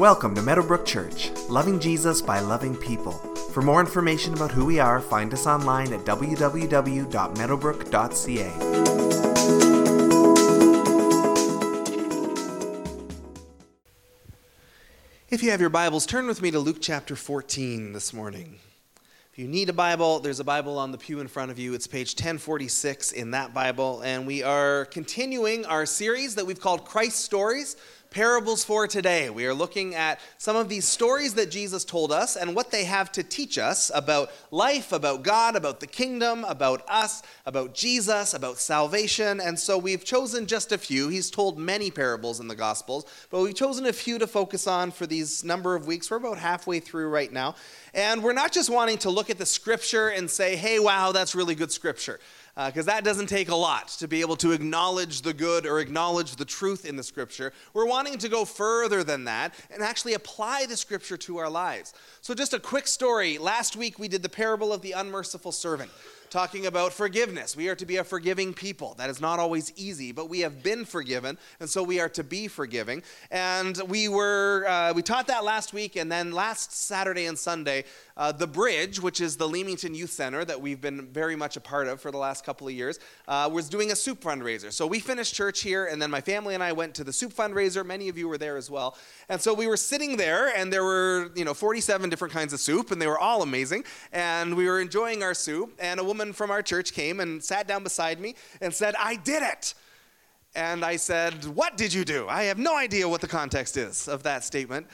Welcome to Meadowbrook Church, loving Jesus by loving people. For more information about who we are, find us online at www.meadowbrook.ca. If you have your Bibles, turn with me to Luke chapter 14 this morning. If you need a Bible, there's a Bible on the pew in front of you. It's page 1046 in that Bible. And we are continuing our series that we've called Christ Stories parables for today. We are looking at some of these stories that Jesus told us and what they have to teach us about life, about God, about the kingdom, about us, about Jesus, about salvation. And so we've chosen just a few. He's told many parables in the Gospels, but we've chosen a few to focus on for these number of weeks. We're about halfway through right now. And we're not just wanting to look at the scripture and say, hey, wow, that's really good scripture because uh, that doesn't take a lot to be able to acknowledge the good or acknowledge the truth in the scripture. We're wanting to go further than that and actually apply the scripture to our lives. So, just a quick story. Last week we did the parable of the unmerciful servant talking about forgiveness. We are to be a forgiving people. That is not always easy, but we have been forgiven, and so we are to be forgiving. And we were uh, we taught that last week, and then last Saturday and Sunday, uh, the Bridge, which is the Leamington Youth Center that we've been very much a part of for the last couple of years, uh, was doing a soup fundraiser. So we finished church here, and then my family and I went to the soup fundraiser. Many of you were there as well, and so we were sitting there, and there were you know 47 different kinds of soup, and they were all amazing, and we were enjoying our soup, and a woman woman from our church came and sat down beside me and said, I did it. And I said, What did you do? I have no idea what the context is of that statement.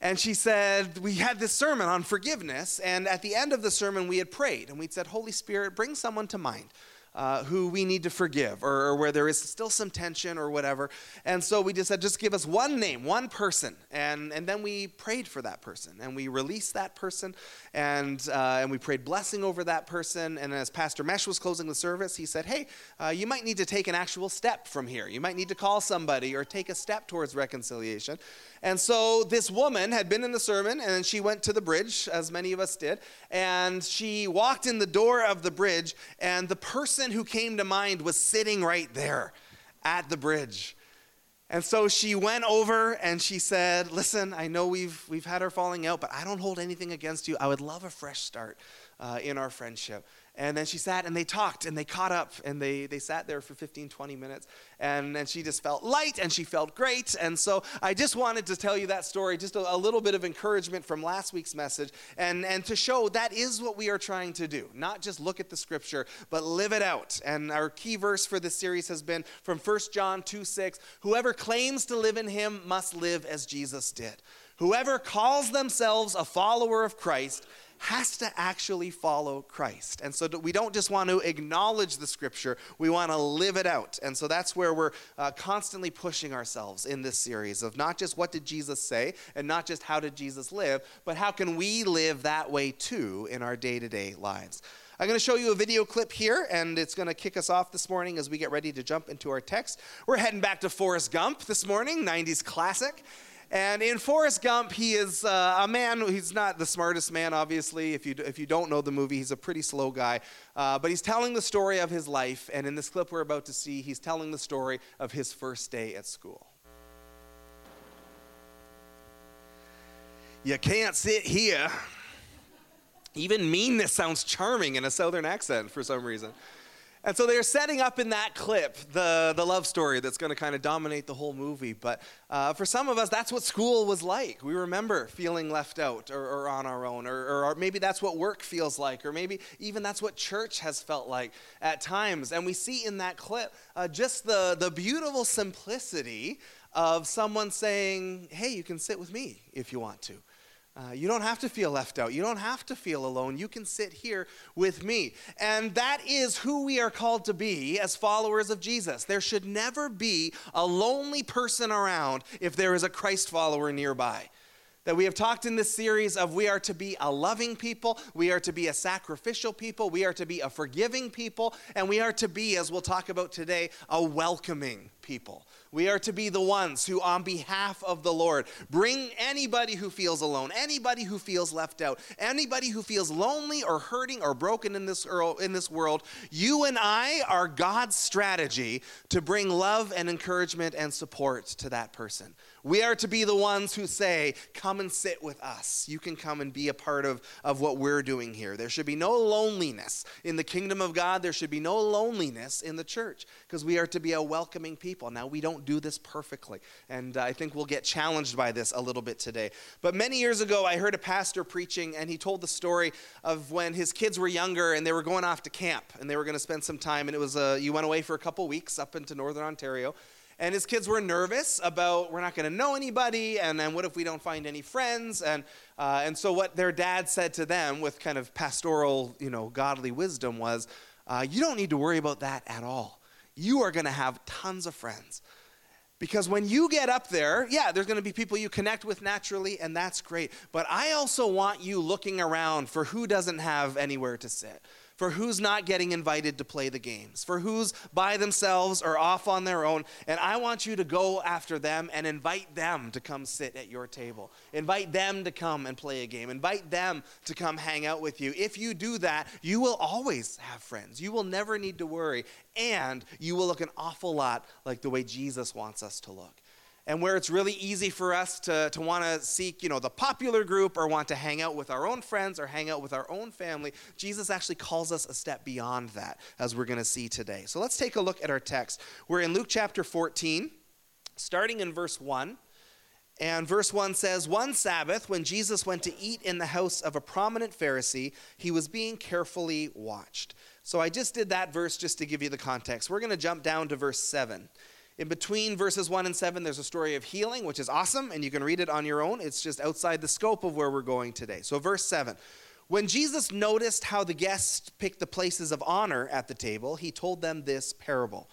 And she said, We had this sermon on forgiveness, and at the end of the sermon, we had prayed, and we'd said, Holy Spirit, bring someone to mind uh, who we need to forgive or, or, where there is still some tension or whatever. And so we just said, just give us one name, one person. And, and then we prayed for that person and we released that person and, uh, and we prayed blessing over that person. And as Pastor Mesh was closing the service, he said, hey, uh, you might need to take an actual step from here. You might need to call somebody or take a step towards reconciliation. And so this woman had been in the sermon and she went to the bridge, as many of us did, and she walked in the door of the bridge, and the person who came to mind was sitting right there at the bridge. And so she went over and she said, Listen, I know we've, we've had our falling out, but I don't hold anything against you. I would love a fresh start uh, in our friendship. And then she sat and they talked and they caught up and they, they sat there for 15, 20 minutes. And, and she just felt light and she felt great. And so I just wanted to tell you that story, just a, a little bit of encouragement from last week's message and, and to show that is what we are trying to do. Not just look at the scripture, but live it out. And our key verse for this series has been from 1 John 2 6 Whoever claims to live in him must live as Jesus did. Whoever calls themselves a follower of Christ has to actually follow Christ. And so we don't just want to acknowledge the scripture, we want to live it out. And so that's where we're uh, constantly pushing ourselves in this series of not just what did Jesus say and not just how did Jesus live, but how can we live that way too in our day to day lives. I'm going to show you a video clip here, and it's going to kick us off this morning as we get ready to jump into our text. We're heading back to Forrest Gump this morning, 90s classic. And in Forrest Gump, he is uh, a man, he's not the smartest man, obviously. If you, if you don't know the movie, he's a pretty slow guy. Uh, but he's telling the story of his life. And in this clip we're about to see, he's telling the story of his first day at school. You can't sit here. Even meanness sounds charming in a southern accent for some reason. And so they're setting up in that clip the, the love story that's going to kind of dominate the whole movie. But uh, for some of us, that's what school was like. We remember feeling left out or, or on our own, or, or, maybe that's what work feels like, or maybe even that's what church has felt like at times. And we see in that clip uh, just the, the beautiful simplicity of someone saying, Hey, you can sit with me if you want to. Uh, you don't have to feel left out. You don't have to feel alone. You can sit here with me. And that is who we are called to be as followers of Jesus. There should never be a lonely person around if there is a Christ follower nearby. That we have talked in this series of we are to be a loving people, we are to be a sacrificial people, we are to be a forgiving people, and we are to be, as we'll talk about today, a welcoming people. We are to be the ones who, on behalf of the Lord, bring anybody who feels alone, anybody who feels left out, anybody who feels lonely or hurting or broken in this, in this world. You and I are God's strategy to bring love and encouragement and support to that person. We are to be the ones who say, Come and sit with us. You can come and be a part of, of what we're doing here. There should be no loneliness in the kingdom of God. There should be no loneliness in the church because we are to be a welcoming people. Now, we don't do this perfectly, and I think we'll get challenged by this a little bit today. But many years ago, I heard a pastor preaching, and he told the story of when his kids were younger and they were going off to camp and they were going to spend some time. And it was, a, you went away for a couple weeks up into northern Ontario. And his kids were nervous about we're not going to know anybody, and then what if we don't find any friends? And, uh, and so what their dad said to them with kind of pastoral, you know, godly wisdom was, uh, you don't need to worry about that at all. You are going to have tons of friends. Because when you get up there, yeah, there's going to be people you connect with naturally, and that's great. But I also want you looking around for who doesn't have anywhere to sit for who's not getting invited to play the games, for who's by themselves or off on their own. And I want you to go after them and invite them to come sit at your table. Invite them to come and play a game. Invite them to come hang out with you. If you do that, you will always have friends. You will never need to worry. And you will look an awful lot like the way Jesus wants us to look and where it's really easy for us to, to want to seek you know the popular group or want to hang out with our own friends or hang out with our own family jesus actually calls us a step beyond that as we're going to see today. So let's take a look at our text. We're in luke chapter 14 starting in verse 1 and verse 1 says one sabbath when jesus went to eat in the house of a prominent pharisee he was being carefully watched. So i just did that verse just to give you the context. We're going to jump down to verse 7 in between verses 1 and 7, there's a story of healing, which is awesome, and you can read it on your own. It's just outside the scope of where we're going today. So, verse 7 When Jesus noticed how the guests picked the places of honor at the table, he told them this parable.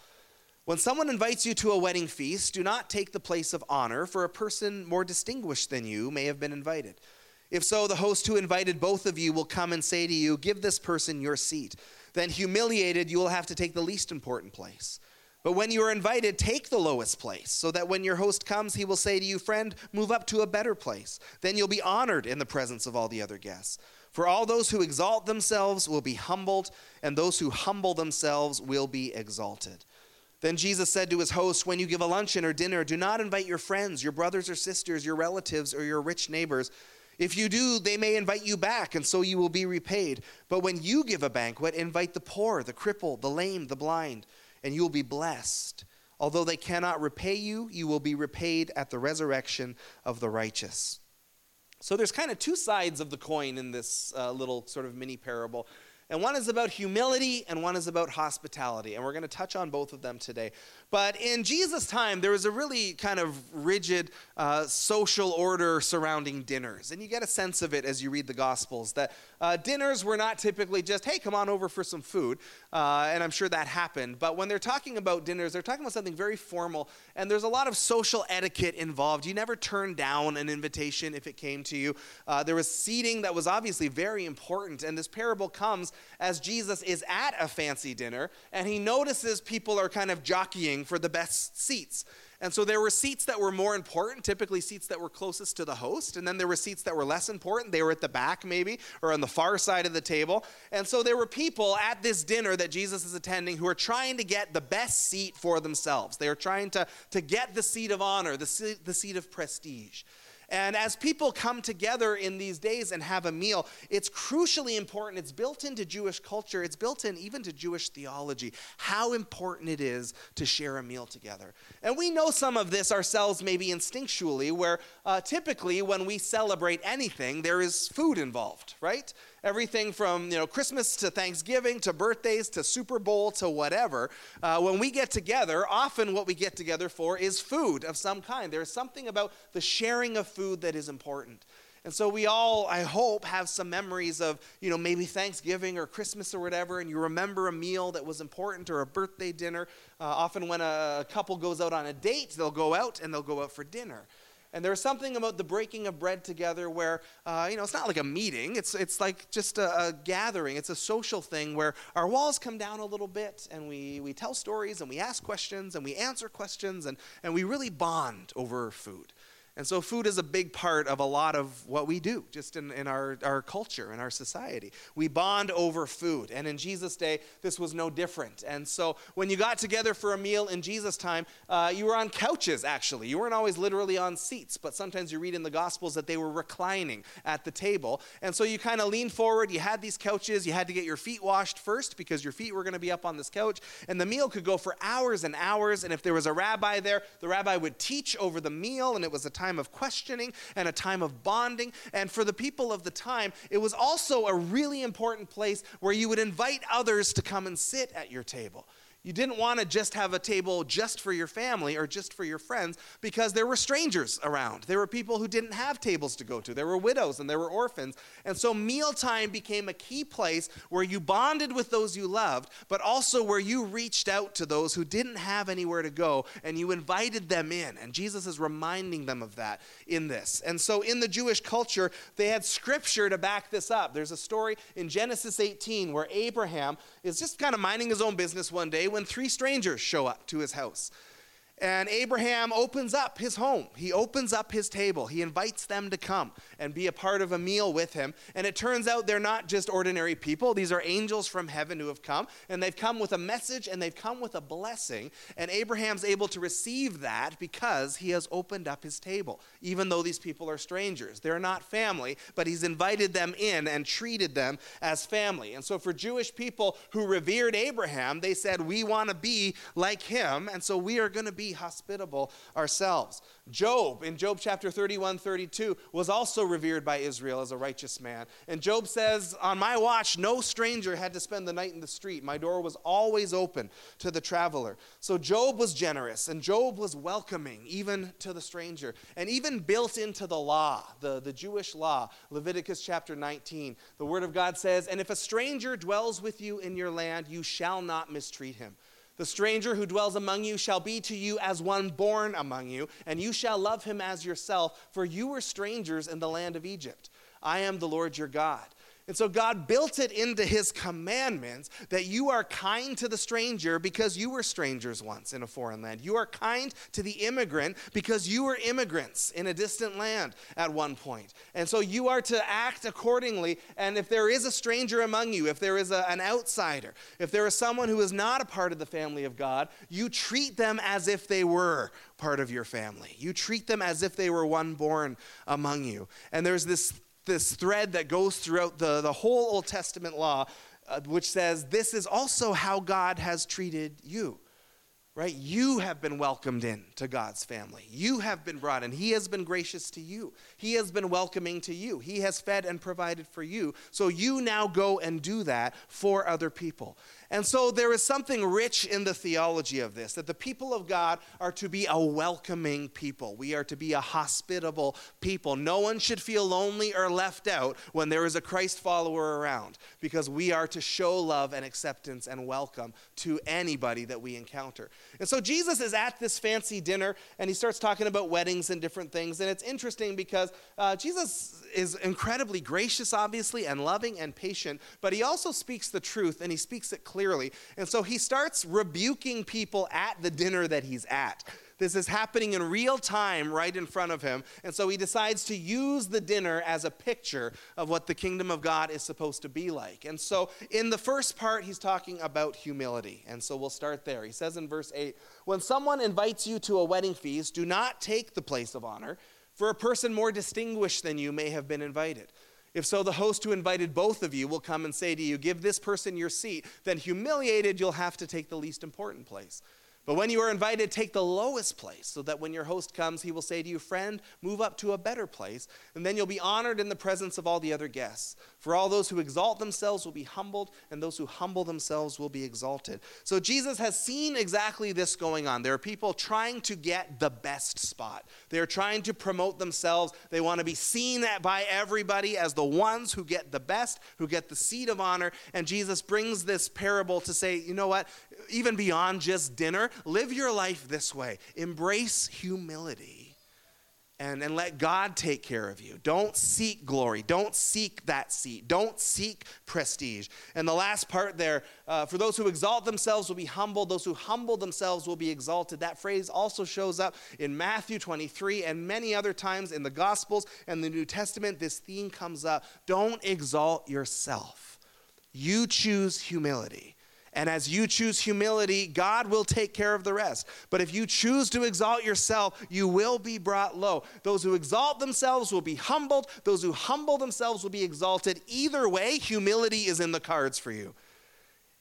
When someone invites you to a wedding feast, do not take the place of honor, for a person more distinguished than you may have been invited. If so, the host who invited both of you will come and say to you, Give this person your seat. Then, humiliated, you will have to take the least important place. But when you are invited, take the lowest place, so that when your host comes, he will say to you, Friend, move up to a better place. Then you'll be honored in the presence of all the other guests. For all those who exalt themselves will be humbled, and those who humble themselves will be exalted. Then Jesus said to his host, When you give a luncheon or dinner, do not invite your friends, your brothers or sisters, your relatives, or your rich neighbors. If you do, they may invite you back, and so you will be repaid. But when you give a banquet, invite the poor, the crippled, the lame, the blind and you will be blessed. Although they cannot repay you, you will be repaid at the resurrection of the righteous. So there's kind of two sides of the coin in this uh, little sort of mini parable. And one is about humility and one is about hospitality. And we're going to touch on both of them today. But in Jesus' time, there was a really kind of rigid uh, social order surrounding dinners. And you get a sense of it as you read the Gospels that uh, dinners were not typically just, hey, come on over for some food. Uh, and I'm sure that happened. But when they're talking about dinners, they're talking about something very formal. And there's a lot of social etiquette involved. You never turned down an invitation if it came to you. Uh, there was seating that was obviously very important. And this parable comes as Jesus is at a fancy dinner and he notices people are kind of jockeying for the best seats. And so there were seats that were more important, typically seats that were closest to the host, and then there were seats that were less important. They were at the back, maybe, or on the far side of the table. And so there were people at this dinner that Jesus is attending who are trying to get the best seat for themselves. They are trying to, to get the seat of honor, the seat, the seat of prestige. And as people come together in these days and have a meal, it's crucially important. It's built into Jewish culture, it's built in even to Jewish theology, how important it is to share a meal together. And we know some of this ourselves, maybe instinctually, where uh, typically when we celebrate anything, there is food involved, right? Everything from you know Christmas to Thanksgiving to birthdays to Super Bowl to whatever. Uh, when we get together, often what we get together for is food of some kind. There's something about the sharing of food that is important. And so we all, I hope, have some memories of, you know, maybe Thanksgiving or Christmas or whatever, and you remember a meal that was important or a birthday dinner. Uh, often when a couple goes out on a date, they'll go out and they'll go out for dinner. And there was something about the breaking of bread together where, uh, you know, it's not like a meeting. It's, it's like just a, a, gathering. It's a social thing where our walls come down a little bit and we, we tell stories and we ask questions and we answer questions and, and we really bond over food. And so, food is a big part of a lot of what we do, just in, in our, our culture, in our society. We bond over food. And in Jesus' day, this was no different. And so, when you got together for a meal in Jesus' time, uh, you were on couches, actually. You weren't always literally on seats, but sometimes you read in the Gospels that they were reclining at the table. And so, you kind of leaned forward. You had these couches. You had to get your feet washed first because your feet were going to be up on this couch. And the meal could go for hours and hours. And if there was a rabbi there, the rabbi would teach over the meal, and it was a time time of questioning and a time of bonding. And for the people of the time, it was also a really important place where you would invite others to come and sit at your table. You didn't want to just have a table just for your family or just for your friends because there were strangers around. There were people who didn't have tables to go to. There were widows and there were orphans. And so mealtime became a key place where you bonded with those you loved, but also where you reached out to those who didn't have anywhere to go and you invited them in. And Jesus is reminding them of that in this. And so in the Jewish culture, they had scripture to back this up. There's a story in Genesis 18 where Abraham is just kind of minding his own business one day when three strangers show up to his house. And Abraham opens up his home. He opens up his table. He invites them to come and be a part of a meal with him. And it turns out they're not just ordinary people. These are angels from heaven who have come. And they've come with a message and they've come with a blessing. And Abraham's able to receive that because he has opened up his table, even though these people are strangers. They're not family, but he's invited them in and treated them as family. And so for Jewish people who revered Abraham, they said, We want to be like him. And so we are going to be hospitable ourselves. Job, in Job chapter 31, 32, was also revered by Israel as a righteous man. And Job says, On my watch, no stranger had to spend the night in the street. My door was always open to the traveler. So Job was generous, and Job was welcoming, even to the stranger. And even built into the law, the, the Jewish law, Leviticus chapter 19, the word of God says, And if a stranger dwells with you in your land, you shall not mistreat him. The stranger who dwells among you shall be to you as one born among you, and you shall love him as yourself, for you were strangers in the land of Egypt. I am the Lord your God. And so God built it into his commandments that you are kind to the stranger because you were strangers once in a foreign land. You are kind to the immigrant because you were immigrants in a distant land at one point. And so you are to act accordingly. And if there is a stranger among you, if there is a, an outsider, if there is someone who is not a part of the family of God, you treat them as if they were part of your family. You treat them as if they were one born among you. And there's this this thread that goes throughout the, the whole Old Testament law, uh, which says this is also how God has treated you right? You have been welcomed in to God's family. You have been brought in. He has been gracious to you. He has been welcoming to you. He has fed and provided for you. So you now go and do that for other people. And so there is something rich in the theology of this that the people of God are to be a welcoming people. We are to be a hospitable people. No one should feel lonely or left out when there is a Christ follower around because we are to show love and acceptance and welcome to anybody that we encounter. And so Jesus is at this fancy dinner and he starts talking about weddings and different things. And it's interesting because uh, Jesus is incredibly gracious, obviously, and loving and patient, but he also speaks the truth and he speaks it clearly. And so he starts rebuking people at the dinner that he's at. This is happening in real time right in front of him. And so he decides to use the dinner as a picture of what the kingdom of God is supposed to be like. And so in the first part, he's talking about humility. And so we'll start there. He says in verse 8 When someone invites you to a wedding feast, do not take the place of honor, for a person more distinguished than you may have been invited. If so, the host who invited both of you will come and say to you, Give this person your seat. Then, humiliated, you'll have to take the least important place. But when you are invited, take the lowest place, so that when your host comes, he will say to you, Friend, move up to a better place, and then you'll be honored in the presence of all the other guests. For all those who exalt themselves will be humbled, and those who humble themselves will be exalted. So Jesus has seen exactly this going on. There are people trying to get the best spot, they are trying to promote themselves. They want to be seen by everybody as the ones who get the best, who get the seat of honor. And Jesus brings this parable to say, You know what? Even beyond just dinner, live your life this way embrace humility. and, and let God take care of you. Don't seek glory. Don't seek that seat. Don't seek prestige. And the last part there uh, for those who exalt themselves will be humbled, those who humble themselves will be exalted. That phrase also shows up in Matthew 23 and many other times in the Gospels and the New Testament. This theme comes up. Don't exalt yourself, you choose humility. And as you choose humility, God will take care of the rest. But if you choose to exalt yourself, you will be brought low. Those who exalt themselves will be humbled, those who humble themselves will be exalted. Either way, humility is in the cards for you.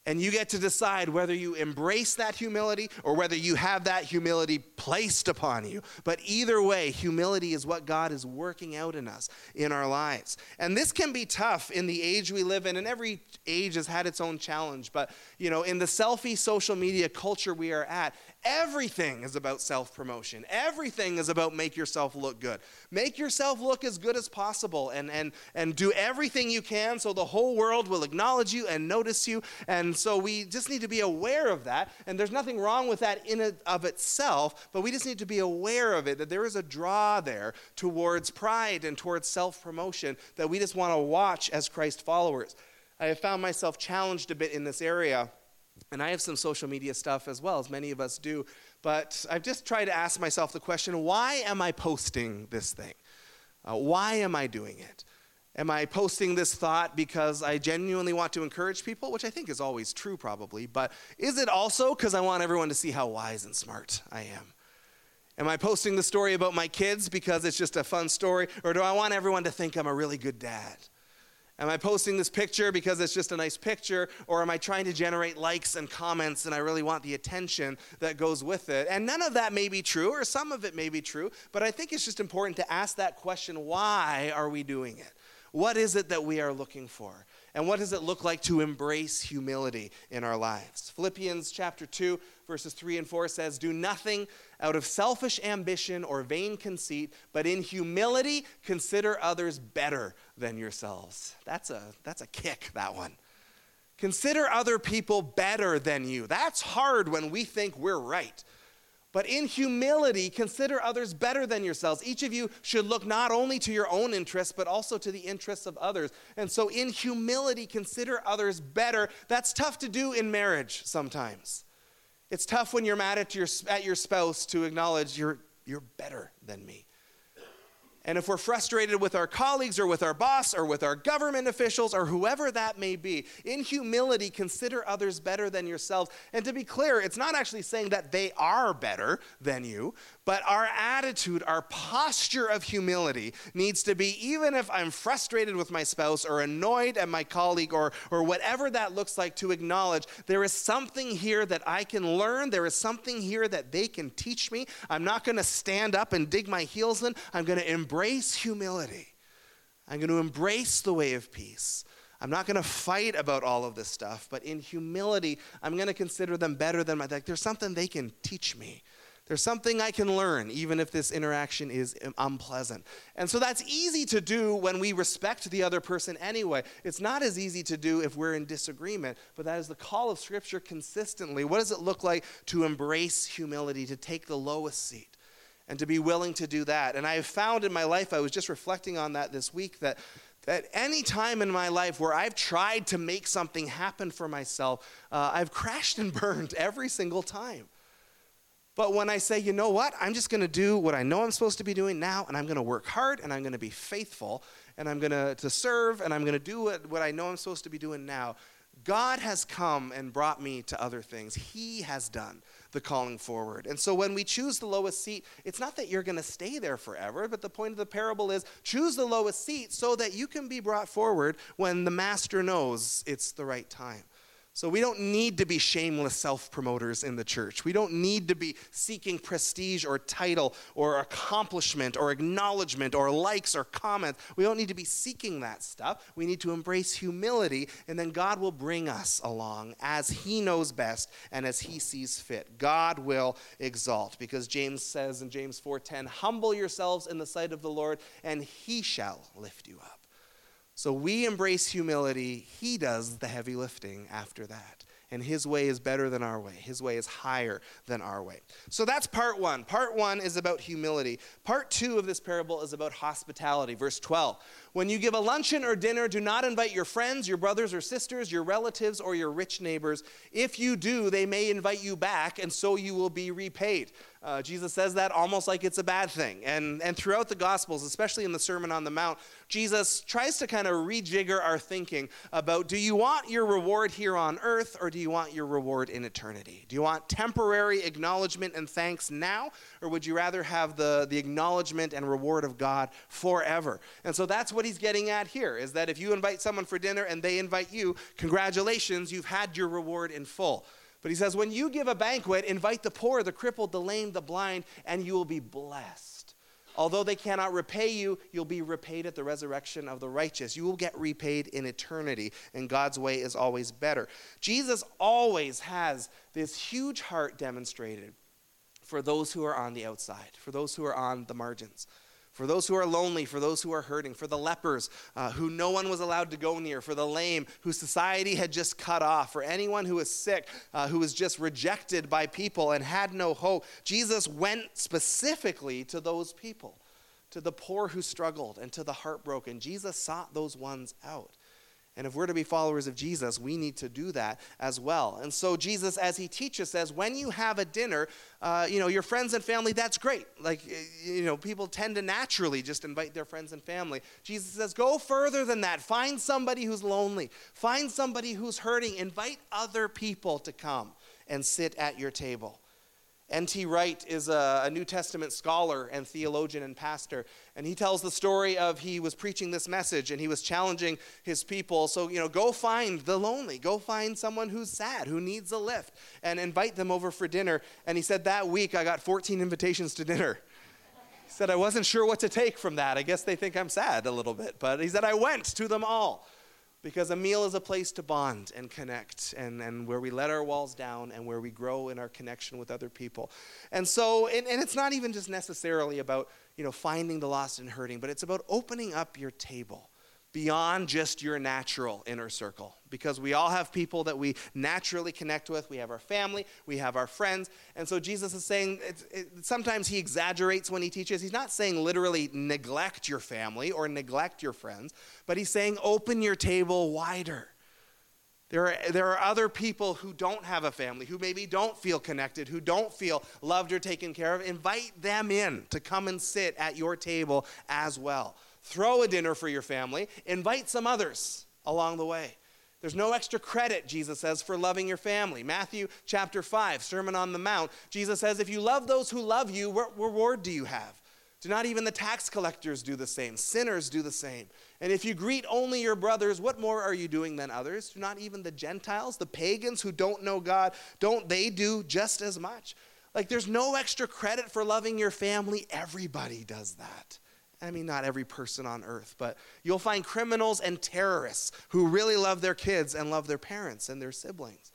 And you get to decide whether you embrace that humility or whether you have that humility placed upon you. But either way, humility is what God is working out in us, in our lives. And this can be tough in the age we live in, and every age has had its own challenge. But, you know, in the selfie social media culture we are at, everything is about self promotion. Everything is about make yourself look good. Make yourself look as good as possible and, and, and do everything you can so the whole world will acknowledge you and notice you. And so we just need to be aware of that. And there's nothing wrong with that in and of itself, but we just need to be aware of it that there is a draw there towards pride and towards self promotion that we just want to watch as Christ followers. I have found myself challenged a bit in this area. And I have some social media stuff as well, as many of us do. But I've just tried to ask myself the question why am I posting this thing? Uh, why am I doing it? Am I posting this thought because I genuinely want to encourage people, which I think is always true, probably, but is it also because I want everyone to see how wise and smart I am? Am I posting the story about my kids because it's just a fun story, or do I want everyone to think I'm a really good dad? Am I posting this picture because it's just a nice picture, or am I trying to generate likes and comments and I really want the attention that goes with it? And none of that may be true, or some of it may be true, but I think it's just important to ask that question why are we doing it? What is it that we are looking for? And what does it look like to embrace humility in our lives? Philippians chapter 2, verses 3 and 4 says, Do nothing out of selfish ambition or vain conceit, but in humility consider others better than yourselves. That's a, that's a kick, that one. Consider other people better than you. That's hard when we think we're right. But in humility, consider others better than yourselves. Each of you should look not only to your own interests, but also to the interests of others. And so, in humility, consider others better. That's tough to do in marriage sometimes. It's tough when you're mad at your, at your spouse to acknowledge you're, you're better than me. And if we're frustrated with our colleagues or with our boss or with our government officials or whoever that may be, in humility, consider others better than yourselves. And to be clear, it's not actually saying that they are better than you, but our attitude, our posture of humility needs to be even if I'm frustrated with my spouse or annoyed at my colleague or, or whatever that looks like, to acknowledge there is something here that I can learn. There is something here that they can teach me. I'm not going to stand up and dig my heels in. I'm going to embrace humility. I'm going to embrace the way of peace. I'm not going to fight about all of this stuff, but in humility, I'm going to consider them better than my. Like, there's something they can teach me. There's something I can learn, even if this interaction is unpleasant. And so that's easy to do when we respect the other person anyway. It's not as easy to do if we're in disagreement, but that is the call of Scripture consistently. What does it look like to embrace humility, to take the lowest seat? And to be willing to do that. And I have found in my life, I was just reflecting on that this week, that that any time in my life where I've tried to make something happen for myself, uh, I've crashed and burned every single time. But when I say, you know what, I'm just going to do what I know I'm supposed to be doing now, and I'm going to work hard, and I'm going to be faithful, and I'm going to, to serve, and I'm going to do what, what I know I'm supposed to be doing now, God has come and brought me to other things. He has done the calling forward. And so when we choose the lowest seat, it's not that you're going to stay there forever, but the point of the parable is choose the lowest seat so that you can be brought forward when the master knows it's the right time. So we don't need to be shameless self promoters in the church. We don't need to be seeking prestige or title or accomplishment or acknowledgement or likes or comments. We don't need to be seeking that stuff. We need to embrace humility, and then God will bring us along as He knows best and as He sees fit. God will exalt because James says in James 4:10, "Humble yourselves in the sight of the Lord, and He shall lift you up." So we embrace humility. He does the heavy lifting after that. and his way is better than our way. His way is higher than our way. So that's part one. Part one is about humility. Part two of this parable is about hospitality. Verse 12. When you give a luncheon or dinner, do not invite your friends, your brothers or sisters, your relatives, or your rich neighbors. If you do, they may invite you back, and so you will be repaid. Uh, Jesus says that almost like it's a bad thing. And, and throughout the Gospels, especially in the Sermon on the Mount, Jesus tries to kind of rejigger our thinking about do you want your reward here on earth or do you want your reward in eternity? Do you want temporary acknowledgement and thanks now, or would you rather have the, the acknowledgement and reward of God forever? And so that's what he's getting at here is that if you invite someone for dinner and they invite you, congratulations, you've had your reward in full. But he says, when you give a banquet, invite the poor, the crippled, the lame, the blind, and you will be blessed. Although they cannot repay you, you'll be repaid at the resurrection of the righteous. You will get repaid in eternity, and God's way is always better. Jesus always has this huge heart demonstrated for those who are on the outside, for those who are on the margins for those who are lonely, for those who are hurting, for the lepers uh, who no one was allowed to go near, for the lame who society had just cut off, for anyone who was sick, uh, who was just rejected by people and had no hope. Jesus went specifically to those people, to the poor who struggled, and to the heartbroken. Jesus sought those ones out. And if we're to be followers of Jesus, we need to do that as well. And so Jesus, as he teaches, says, when you have a dinner, uh, you know, your friends and family, that's great. Like, you know, people tend to naturally just invite their friends and family. Jesus says, go further than that. Find somebody who's lonely. Find somebody who's hurting. Invite other people to come and sit at your table. N.T. Wright is a, a, New Testament scholar and theologian and pastor, and he tells the story of he was preaching this message and he was challenging his people. So, you know, go find the lonely, go find someone who's sad, who needs a lift, and invite them over for dinner. And he said, That week I got 14 invitations to dinner. He said, I wasn't sure what to take from that. I guess they think I'm sad a little bit, but he said, I went to them all because a meal is a place to bond and connect and, and where we let our walls down and where we grow in our connection with other people. And so and, and it's not even just necessarily about you know finding the lost and hurting but it's about opening up your table beyond just your natural inner circle because we all have people that we naturally connect with. We have our family, we have our friends. And so Jesus is saying it, sometimes he exaggerates when he teaches. He's not saying literally neglect your family or neglect your friends, but he's saying open your table wider. There are, there are other people who don't have a family, who maybe don't feel connected, who don't feel loved or taken care of. Invite them in to come and sit at your table as well. Throw a dinner for your family, invite some others along the way. There's no extra credit, Jesus says, for loving your family. Matthew chapter 5, Sermon on the Mount, Jesus says, If you love those who love you, what reward do you have? Do not even the tax collectors do the same? Sinners do the same. And if you greet only your brothers, what more are you doing than others? Do not even the Gentiles, the pagans who don't know God, don't they do just as much? Like there's no extra credit for loving your family. Everybody does that. I mean, not every person on earth, but you'll find criminals and terrorists who really love their kids and love their parents and their siblings.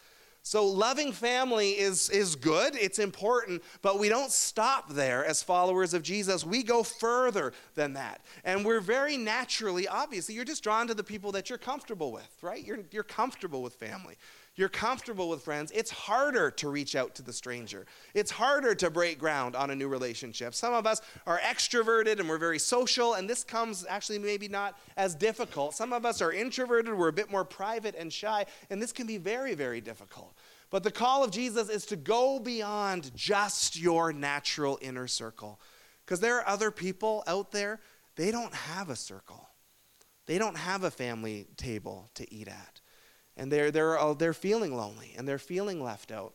So, loving family is, is good, it's important, but we don't stop there as followers of Jesus. We go further than that. And we're very naturally, obviously, you're just drawn to the people that you're comfortable with, right? You're, you're comfortable with family you're comfortable with friends, it's harder to reach out to the stranger. It's harder to break ground on a new relationship. Some of us are extroverted and we're very social, and this comes actually maybe not as difficult. Some of us are introverted, we're a bit more private and shy, and this can be very, very difficult. But the call of Jesus is to go beyond just your natural inner circle. Because there are other people out there, they don't have a circle. They don't have a family table to eat at and they're, they're, uh, they're feeling lonely and they're feeling left out.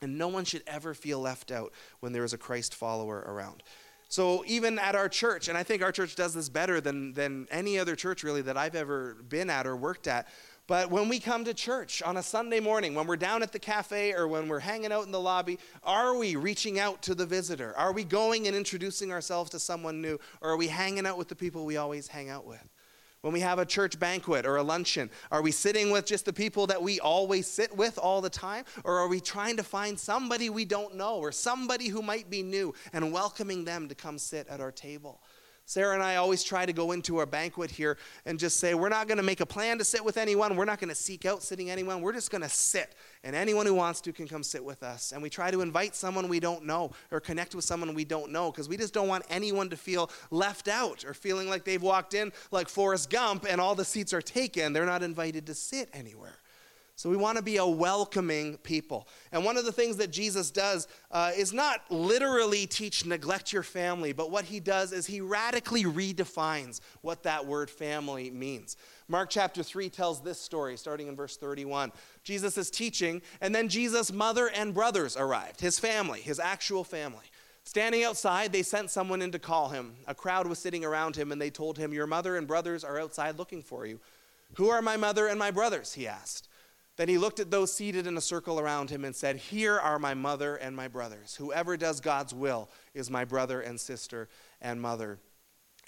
And no one should ever feel left out when there is a Christ follower around. So, even at our church, and I think our church does this better than, than any other church really that I've ever been at or worked at. But when we come to church on a Sunday morning, when we're down at the cafe or when we're hanging out in the lobby, are we reaching out to the visitor? Are we going and introducing ourselves to someone new? Or are we hanging out with the people we always hang out with? When we have a church banquet or a luncheon, are we sitting with just the people that we always sit with all the time? Or are we trying to find somebody we don't know or somebody who might be new and welcoming them to come sit at our table? Sarah and I always try to go into our banquet here and just say, we're not going to make a plan to sit with anyone. We're not going to seek out sitting anyone. We're just going to sit. And anyone who wants to can come sit with us. And we try to invite someone we don't know or connect with someone we don't know because we just don't want anyone to feel left out or feeling like they've walked in like Forrest Gump and all the seats are taken. They're not invited to sit anywhere. So we want to be a welcoming people. And one of the things that Jesus does uh, is not literally teach neglect your family, but what he does is he radically redefines what that word family means. Mark chapter 3 tells this story, starting in verse 31. Jesus is teaching, and then Jesus' mother and brothers arrived, his family, his actual family. Standing outside, they sent someone in to call him. A crowd was sitting around him, and they told him, Your mother and brothers are outside looking for you. Who are my mother and my brothers? He asked. Then he looked at those seated in a circle around him and said, Here are my mother and my brothers. Whoever does God's will is my brother and sister and mother.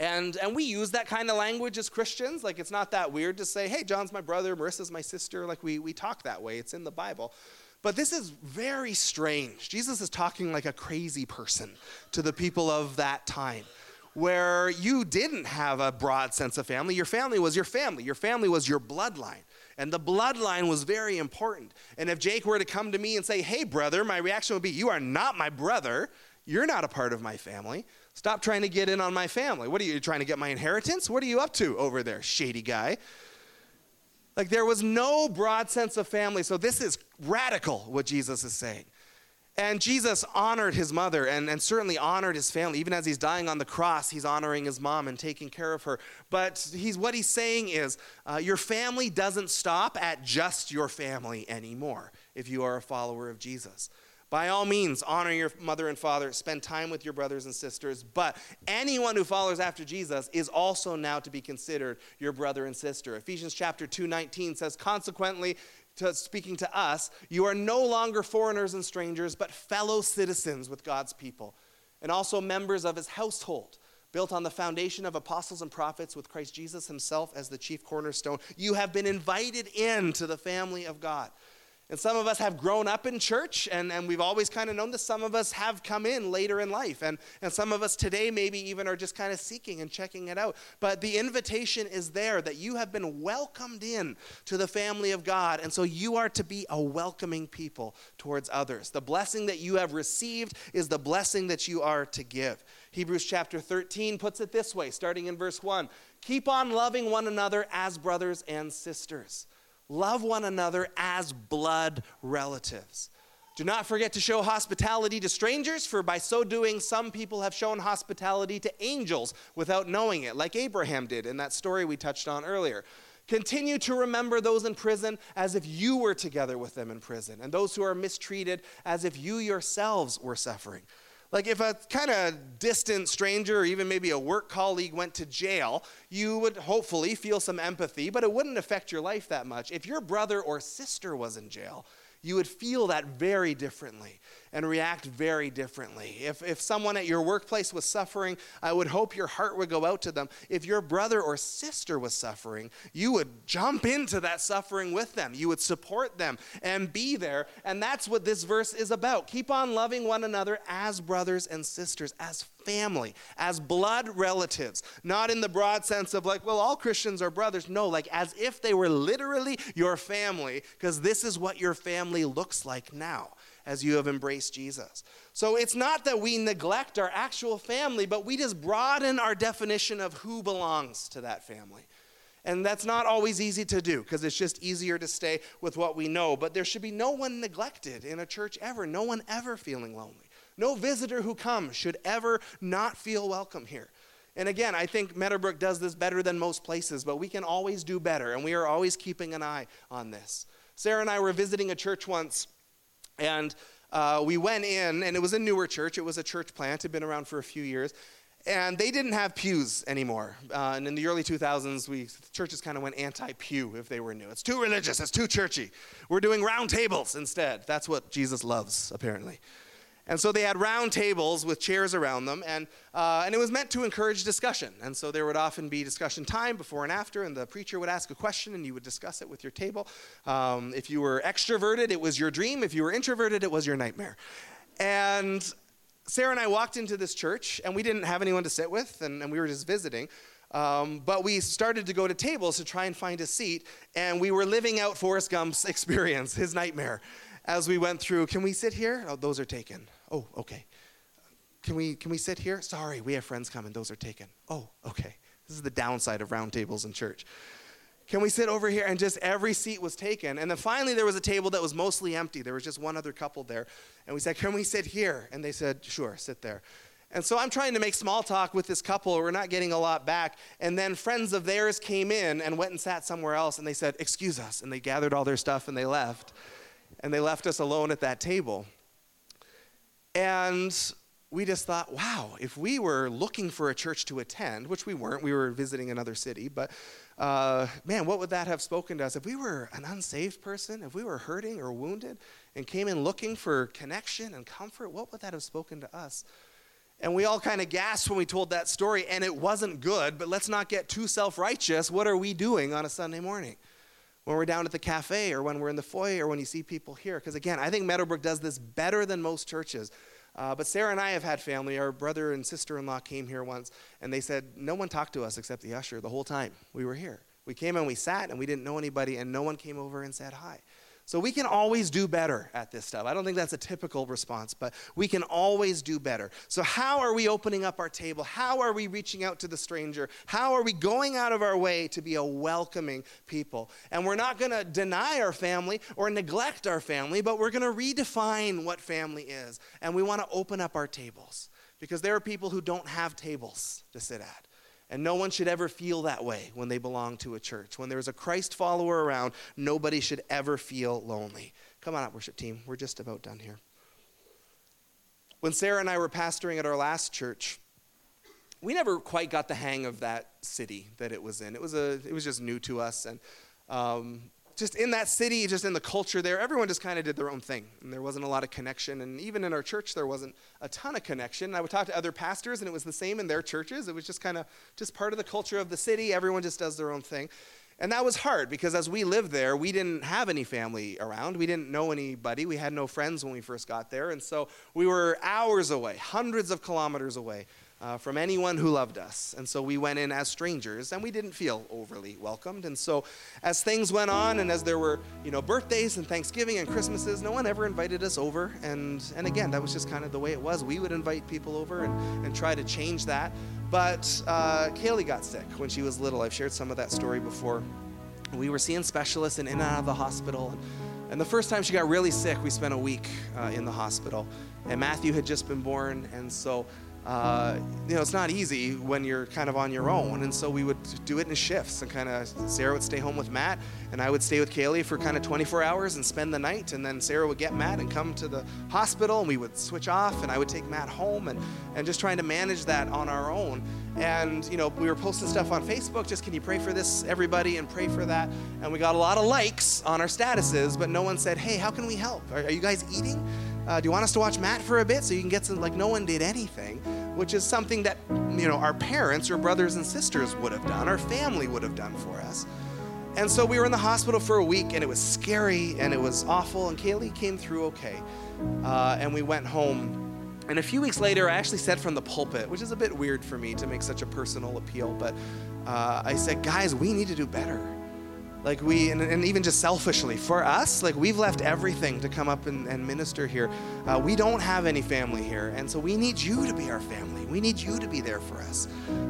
And, and we use that kind of language as Christians. Like, it's not that weird to say, hey, John's my brother, Marissa's my sister. Like, we, we talk that way, it's in the Bible. But this is very strange. Jesus is talking like a crazy person to the people of that time where you didn't have a broad sense of family. Your family was your family, your family was your bloodline. And the bloodline was very important. And if Jake were to come to me and say, Hey, brother, my reaction would be, You are not my brother. You're not a part of my family. Stop trying to get in on my family. What are you trying to get my inheritance? What are you up to over there, shady guy? Like there was no broad sense of family. So this is radical what Jesus is saying. And Jesus honored his mother and, and certainly honored his family. Even as he's dying on the cross, he's honoring his mom and taking care of her. But he's, what he's saying is uh, your family doesn't stop at just your family anymore if you are a follower of Jesus. By all means, honor your mother and father, spend time with your brothers and sisters. But anyone who follows after Jesus is also now to be considered your brother and sister. Ephesians chapter 2:19 says, "Consequently, to, speaking to us, you are no longer foreigners and strangers, but fellow citizens with God's people, and also members of his household, built on the foundation of apostles and prophets with Christ Jesus himself as the chief cornerstone. You have been invited into the family of God. And some of us have grown up in church and, and we've always kind of known this. Some of us have come in later in life. And, and some of us today maybe even are just kind of seeking and checking it out. But the invitation is there that you have been welcomed in to the family of God. And so you are to be a welcoming people towards others. The blessing that you have received is the blessing that you are to give. Hebrews chapter 13 puts it this way, starting in verse 1 Keep on loving one another as brothers and sisters. Love one another as blood relatives. Do not forget to show hospitality to strangers, for by so doing, some people have shown hospitality to angels without knowing it, like Abraham did in that story we touched on earlier. Continue to remember those in prison as if you were together with them in prison, and those who are mistreated as if you yourselves were suffering. Like if a kind of distant stranger or even maybe a work colleague went to jail, you would hopefully feel some empathy, but it wouldn't affect your life that much. If your brother or sister was in jail, you would feel that very differently and react very differently. If, if someone at your workplace was suffering, I would hope your heart would go out to them. If your brother or sister was suffering, you would jump into that suffering with them. You would support them and be there. And that's what this verse is about. Keep on loving one another as brothers and sisters, as family, as blood relatives, not in the broad sense of like, well, all Christians are brothers. No, like as if they were literally your family, because this is what your family looks like now as you have embraced Jesus. So it's not that we neglect our actual family, but we just broaden our definition of who belongs to that family. And that's not always easy to do because it's just easier to stay with what we know. But there should be no one neglected in a church ever, no one ever feeling lonely. No visitor who comes should ever not feel welcome here. And again, I think Meadowbrook does this better than most places, but we can always do better, and we are always keeping an eye on this. Sarah and I were visiting a church once, and uh, we went in, and it was a newer church. It was a church plant, had been around for a few years. And they didn't have pews anymore. Uh, and in the early 2000s, we churches kind of went anti-pew if they were new. It's too religious. It's too churchy. We're doing round tables instead. That's what Jesus loves, apparently. And so they had round tables with chairs around them, and, uh, and it was meant to encourage discussion. And so there would often be discussion time before and after, and the preacher would ask a question, and you would discuss it with your table. Um, if you were extroverted, it was your dream. If you were introverted, it was your nightmare. And Sarah and I walked into this church, and we didn't have anyone to sit with, and, and we were just visiting. Um, but we started to go to tables to try and find a seat, and we were living out Forrest Gump's experience, his nightmare, as we went through. Can we sit here? Oh, those are taken. Oh, okay. Can we can we sit here? Sorry, we have friends coming. Those are taken. Oh, okay. This is the downside of round tables in church. Can we sit over here? And just every seat was taken. And then finally, there was a table that was mostly empty. There was just one other couple there. And we said, Can we sit here? And they said, Sure, sit there. And so I'm trying to make small talk with this couple. We're not getting a lot back. And then friends of theirs came in and went and sat somewhere else. And they said, Excuse us. And they gathered all their stuff and they left. And they left us alone at that table. And we just thought, wow, if we were looking for a church to attend, which we weren't, we were visiting another city, but uh, man, what would that have spoken to us? If we were an unsaved person, if we were hurting or wounded and came in looking for connection and comfort, what would that have spoken to us? And we all kind of gasped when we told that story, and it wasn't good, but let's not get too self righteous. What are we doing on a Sunday morning? When we're down at the cafe, or when we're in the foyer, or when you see people here. Because again, I think Meadowbrook does this better than most churches. Uh, but Sarah and I have had family. Our brother and sister in law came here once, and they said, No one talked to us except the usher the whole time we were here. We came and we sat, and we didn't know anybody, and no one came over and said hi. So we can always do better at this stuff. I don't think that's a typical response, but we can always do better. So, how are we opening up our table? How are we reaching out to the stranger? How are we going out of our way to be a welcoming people? And we're not going to deny our family or neglect our family, but we're going to redefine what family is. And we want to open up our tables because there are people who don't have tables to sit at. And no one should ever feel that way when they belong to a church. When there's a Christ follower around, nobody should ever feel lonely. Come on up, worship team. We're just about done here. When Sarah and I were pastoring at our last church, we never quite got the hang of that city that it was in. It was, a, it was just new to us. And um, just in that city, just in the culture there, everyone just kind of did their own thing. And there wasn't a lot of connection. And even in our church, there wasn't a ton of connection. I would talk to other pastors, and it was the same in their churches. It was just kind of just part of the culture of the city. Everyone just does their own thing. And that was hard because as we lived there, we didn't have any family around. We didn't know anybody. We had no friends when we first got there. And so we were hours away, hundreds of kilometers away uh, from anyone who loved us. And so we went in as strangers and we didn't feel overly welcomed. And so as things went on and as there were, you know, birthdays and Thanksgiving and Christmases, no one ever invited us over. And, and again, that was just kind of the way it was. We would invite people over and, and try to change that. But uh, Kaylee got sick when she was little. I've shared some of that story before. We were seeing specialists and in and out of the hospital. And, and the first time she got really sick, we spent a week uh, in the hospital. And Matthew had just been born. And so uh, you know, it's not easy when you're kind of on your own. And so we would do it in shifts and kind of Sarah would stay home with Matt and I would stay with Kaylee for kind of 24 hours and spend the night. And then Sarah would get Matt and come to the hospital and we would switch off and I would take Matt home and, and just trying to manage that on our own. And, you know, we were posting stuff on Facebook, just can you pray for this, everybody, and pray for that. And we got a lot of likes on our statuses, but no one said, hey, how can we help? Are, are you guys eating? Uh, do you want us to watch Matt for a bit so you can get some? Like, no one did anything, which is something that, you know, our parents or brothers and sisters would have done, our family would have done for us. And so we were in the hospital for a week, and it was scary and it was awful. And Kaylee came through okay. Uh, and we went home. And a few weeks later, I actually said from the pulpit, which is a bit weird for me to make such a personal appeal, but uh, I said, guys, we need to do better. Like we, and, and, even just selfishly, for us, like we've left everything to come up and, and minister here. Uh, we don't have any family here, and so we need you to be our family. We need you to be there for us.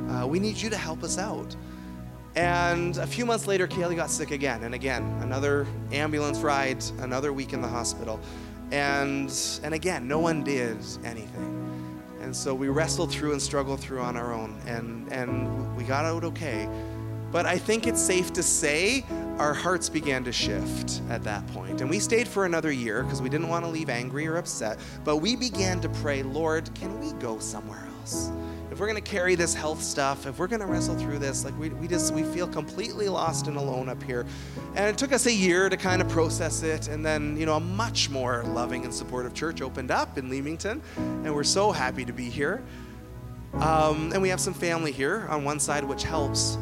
Uh, we need you to help us out. And a few months later, Kaylee got sick again, and again, another ambulance ride, another week in the hospital. And, and again, no one did anything. And so we wrestled through and struggled through on our own, and, and we got out okay. But I think it's safe to say our hearts began to shift at that point. And we stayed for another year because we didn't want to leave angry or upset. But we began to pray, Lord, can we go somewhere else? If we're going to carry this health stuff, if we're going to wrestle through this, like we, we just, we feel completely lost and alone up here. And it took us a year to kind of process it. And then, you know, a much more loving and supportive church opened up in Leamington. And we're so happy to be here. Um, and we have some family here on one side, which helps.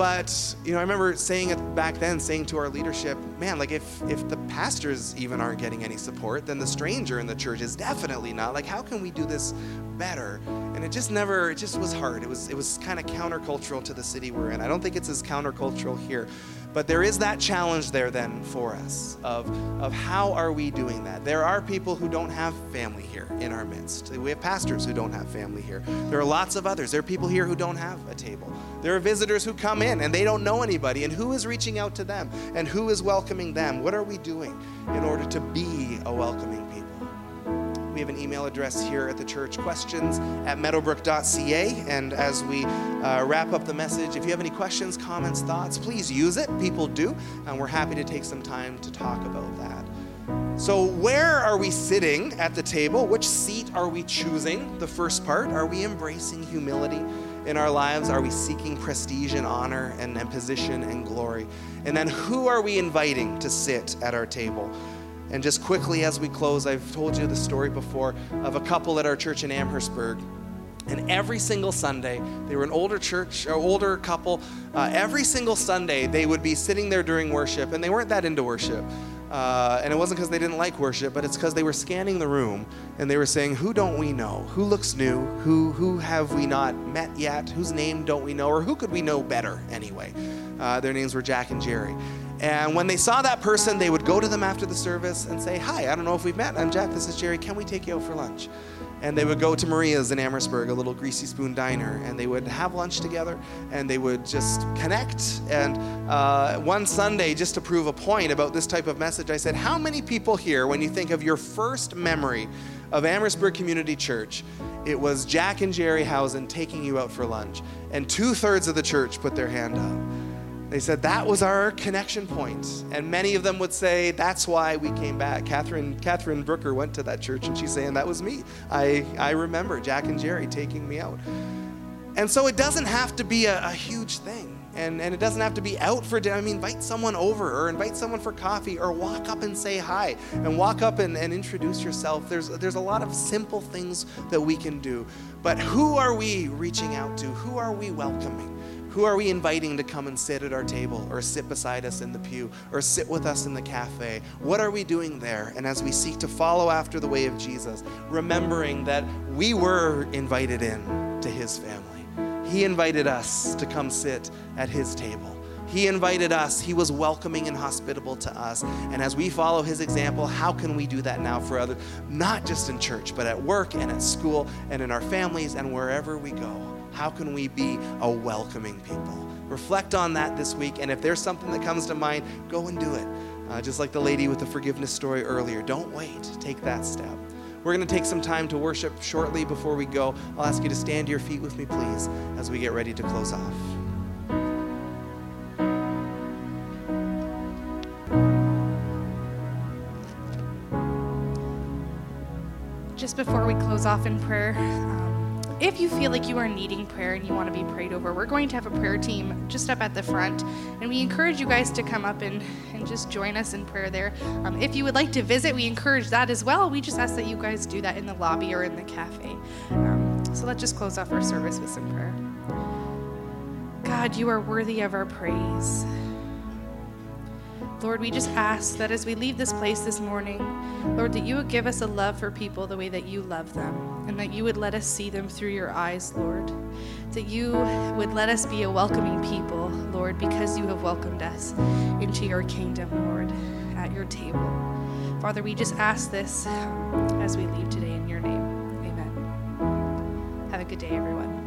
But you know, I remember saying it back then, saying to our leadership, man, like if if the pastors even aren't getting any support, then the stranger in the church is definitely not. Like, how can we do this better? And it just never, it just was hard. It was it was kind of countercultural to the city we're in. I don't think it's as countercultural here. But there is that challenge there then for us of, of how are we doing that? There are people who don't have family here in our midst. We have pastors who don't have family here. There are lots of others. There are people here who don't have a table. There are visitors who come in and they don't know anybody. And who is reaching out to them? And who is welcoming them? What are we doing in order to be a welcoming people? We have an email address here at the church, questions at meadowbrook.ca. And as we uh, wrap up the message, if you have any questions, comments, thoughts, please use it. People do. And we're happy to take some time to talk about that. So, where are we sitting at the table? Which seat are we choosing? The first part. Are we embracing humility in our lives? Are we seeking prestige and honor and, and position and glory? And then, who are we inviting to sit at our table? And just quickly as we close, I've told you the story before of a couple at our church in Amherstburg. And every single Sunday, they were an older church, or older couple. Uh, every single Sunday, they would be sitting there during worship, and they weren't that into worship. Uh, and it wasn't because they didn't like worship, but it's because they were scanning the room and they were saying, "Who don't we know? Who looks new? Who who have we not met yet? Whose name don't we know? Or who could we know better anyway?" Uh, their names were Jack and Jerry. And when they saw that person, they would go to them after the service and say, Hi, I don't know if we've met. I'm Jack, this is Jerry. Can we take you out for lunch? And they would go to Maria's in Amherstburg, a little greasy spoon diner, and they would have lunch together and they would just connect. And uh, one Sunday, just to prove a point about this type of message, I said, How many people here, when you think of your first memory of Amherstburg Community Church, it was Jack and Jerry Housen taking you out for lunch? And two thirds of the church put their hand up. They said that was our connection point. And many of them would say, that's why we came back. Catherine, Catherine Brooker went to that church and she's saying, that was me. I, I remember Jack and Jerry taking me out. And so it doesn't have to be a, a huge thing. And, and it doesn't have to be out for dinner. I mean, invite someone over or invite someone for coffee or walk up and say hi and walk up and, and introduce yourself. There's, there's a lot of simple things that we can do. But who are we reaching out to? Who are we welcoming? Who are we inviting to come and sit at our table or sit beside us in the pew or sit with us in the cafe? What are we doing there? And as we seek to follow after the way of Jesus, remembering that we were invited in to his family. He invited us to come sit at his table. He invited us. He was welcoming and hospitable to us. And as we follow his example, how can we do that now for others? Not just in church, but at work and at school and in our families and wherever we go. How can we be a welcoming people? Reflect on that this week, and if there's something that comes to mind, go and do it. Uh, just like the lady with the forgiveness story earlier. Don't wait, take that step. We're going to take some time to worship shortly before we go. I'll ask you to stand to your feet with me, please, as we get ready to close off. Just before we close off in prayer, if you feel like you are needing prayer and you want to be prayed over, we're going to have a prayer team just up at the front. And we encourage you guys to come up and, and just join us in prayer there. Um, if you would like to visit, we encourage that as well. We just ask that you guys do that in the lobby or in the cafe. Um, so let's just close off our service with some prayer. God, you are worthy of our praise. Lord, we just ask that as we leave this place this morning, Lord, that you would give us a love for people the way that you love them, and that you would let us see them through your eyes, Lord. That you would let us be a welcoming people, Lord, because you have welcomed us into your kingdom, Lord, at your table. Father, we just ask this um, as we leave today in your name. Amen. Have a good day, everyone.